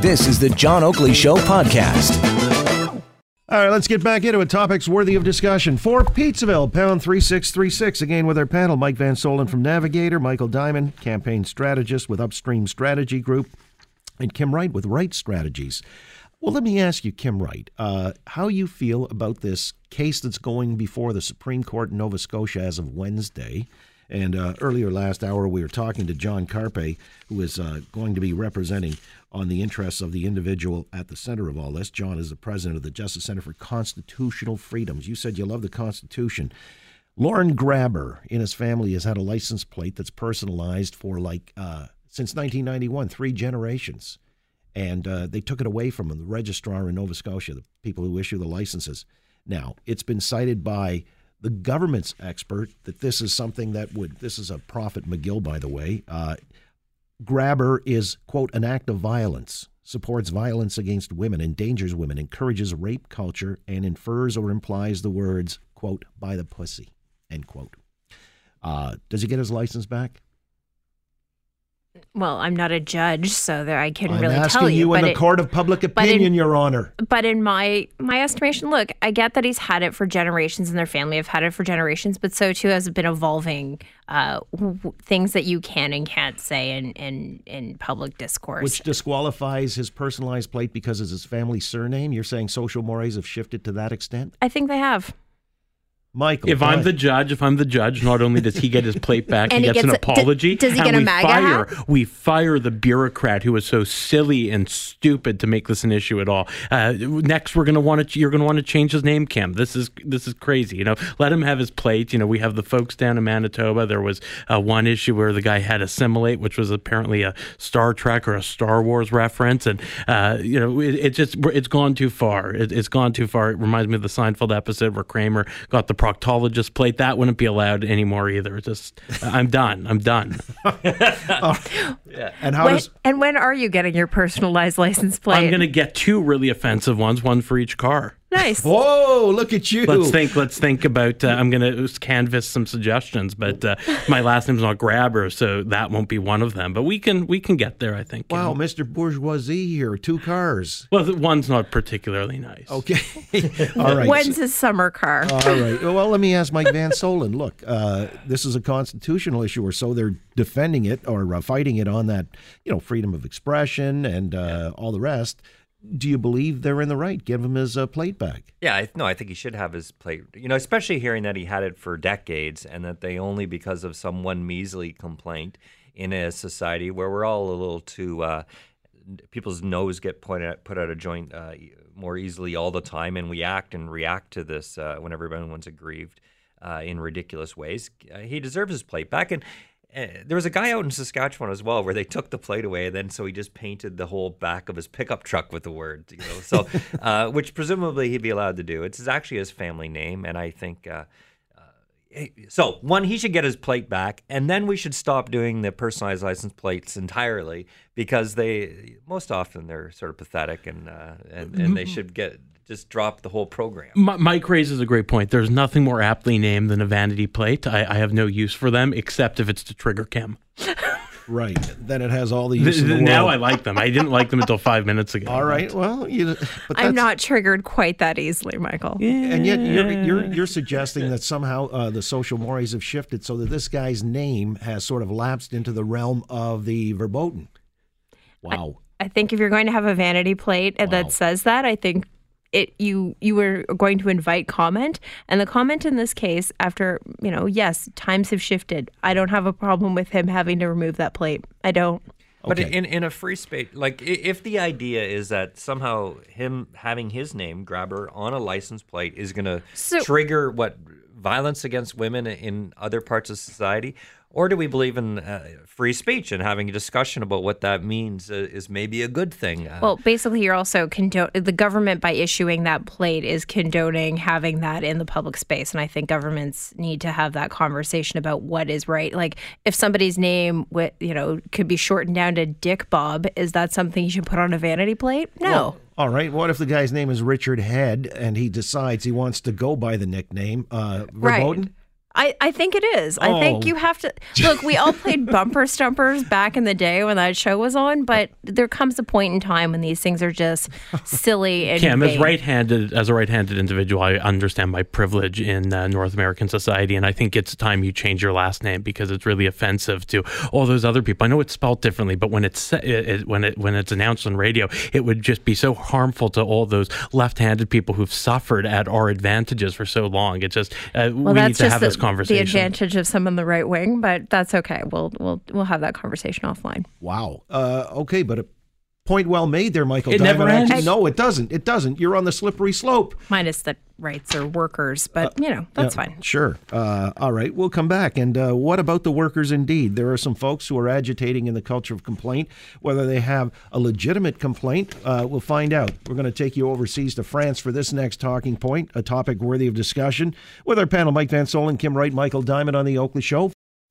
This is the John Oakley Show podcast. All right, let's get back into it. Topics worthy of discussion. For Pizzaville, pound 3636. Again with our panel Mike Van Soelen from Navigator, Michael Diamond, campaign strategist with Upstream Strategy Group, and Kim Wright with Wright Strategies. Well, let me ask you, Kim Wright, uh, how you feel about this case that's going before the Supreme Court in Nova Scotia as of Wednesday. And uh, earlier last hour, we were talking to John Carpay, who is uh, going to be representing on the interests of the individual at the center of all this. John is the president of the Justice Center for Constitutional Freedoms. You said you love the Constitution. Lorne Grabher in his family has had a license plate that's personalized for like uh, since 1991, three generations. And uh, they took it away from him, the registrar in Nova Scotia, the people who issue the licenses. Now, it's been cited by the government's expert that this is something that would, this is a Prophet McGill, by the way. Uh, Grabher is, quote, an act of violence, supports violence against women, endangers women, encourages rape culture, and infers or implies the words, quote, by the pussy, end quote. Uh, does he get his license back? Well, I'm not a judge, so there I couldn't I'm really tell you. you in the it- court of public opinion, in- Your Honor. But in my my estimation, look, I get that he's had it for generations, and their family have had it for generations. But so too has been evolving uh, w- things that you can and can't say in in, in public discourse. Which disqualifies his personalized plate because it's his family surname. You're saying social mores have shifted to that extent? I think they have. Michael. If I'm the judge, if I'm the judge, not only does he get his plate back, And he he gets, an gets a- d- apology. does he get a we MAGA fire, hat? We fire the bureaucrat who was so silly and stupid to make this an issue at all. Uh, next, we're gonna want to you're gonna want to change his name, Kim. This is this is crazy. You know, let him have his plate. You know, we have the folks down in Manitoba. There was uh, one issue where the guy had assimilate, which was apparently a Star Trek or a Star Wars reference, and uh, you know, it, it just it's gone too far. It, it's gone too far. It reminds me of the Seinfeld episode where Kramer got the proctologist plate. That wouldn't be allowed anymore either. It's Just I'm done. I'm done. and how When, does and when are you getting your personalized license plate? I'm gonna get two really offensive ones, one for each car. Nice. Whoa, look at you. Let's think. Let's think about. Uh, I'm going to canvas some suggestions, but uh, my last name's not Grabher, so that won't be one of them. But we can we can get there. I think. Wow, Um, Mr. Bourgeoisie here, two cars. well, one's not particularly nice. Okay. All right. When's his summer car? All right. Well, let me ask Mike Van Soelen. Look, uh, this is a constitutional issue, or so they're defending it or uh, fighting it on that, you know, freedom of expression and uh, all the rest. Do you believe they're in the right? Give him his uh, plate back. Yeah, I, no, I think he should have his plate. You know, especially hearing that he had it for decades, and that they only because of some one measly complaint in a society where we're all a little too uh, people's nose get pointed at, put out a joint uh, more easily all the time, and we act and react to this uh, whenever everyone's aggrieved uh, in ridiculous ways. He deserves his plate back, and. Uh, there was a guy out in Saskatchewan as well where they took the plate away, and then so he just painted the whole back of his pickup truck with the words, you know. So, uh, which presumably he'd be allowed to do. It's actually his family name, and I think uh, so one, he should get his plate back, and then we should stop doing the personalized license plates entirely because they most often they're sort of pathetic and uh, and, and they should get just drop the whole program. Mike raises a great point. There's nothing more aptly named than a vanity plate. I, I have no use for them except if it's to trigger Kim. Right. Then it has all the Th- use in the th- now I like them. I didn't like them until five minutes ago. All right. Well, you, but I'm not triggered quite that easily, Michael. Yeah. And yet you're you're, you're suggesting that somehow uh, the social mores have shifted so that this guy's name has sort of lapsed into the realm of the verboten. Wow. I think if you're going to have a vanity plate Wow. that says that, I think it you you were going to invite comment, and the comment in this case, after you know, yes, times have shifted. I don't have a problem with him having to remove that plate. I don't. But in in a free space, like if the idea is that somehow him having his name Grabher on a license plate is going to So- trigger what violence against women in other parts of society, or do we believe in uh, free speech and having a discussion about what that means uh, is maybe a good thing? Uh, Well, basically, you're also condone the government by issuing that plate is condoning having that in the public space, and I think governments need to have that conversation about what is right. Like, if somebody's name, wi- you know, could be shortened down to Dick Bob, is that something you should put on a vanity plate? No. Well, all right. What if the guy's name is Richard Head and he decides he wants to go by the nickname uh, Right. I, I think it is. I think Oh. you have to look. We all played bumper stumpers back in the day when that show was on, but there comes a point in time when these things are just silly and Cam, as right-handed as a right-handed individual, I understand my privilege in uh, North American society, and I think it's time you change your last name because it's really offensive to all those other people. I know it's spelled differently, but when it's it, it, when it when it's announced on radio, it would just be so harmful to all those left-handed people who've suffered at our advantages for so long. It just uh, Well, we need to have the, this conversation. the advantage of some on the right wing, but that's okay. We'll we'll we'll have that conversation offline. Wow. Uh, okay, but a point well made there, Michael. It never ends. Actually, No, it doesn't. It doesn't. You're on the slippery slope. Minus the rights or workers, but you know that's Uh, Yeah, fine. Sure. Uh, all right, we'll come back. And uh, what about the workers indeed? There are some folks who are agitating in the culture of complaint. Whether they have a legitimate complaint, uh, we'll find out. We're going to take you overseas to France for this next talking point, a topic worthy of discussion, with our panel Mike Van Soelen, Kim Wright, Michael Diamond on The Oakley Show.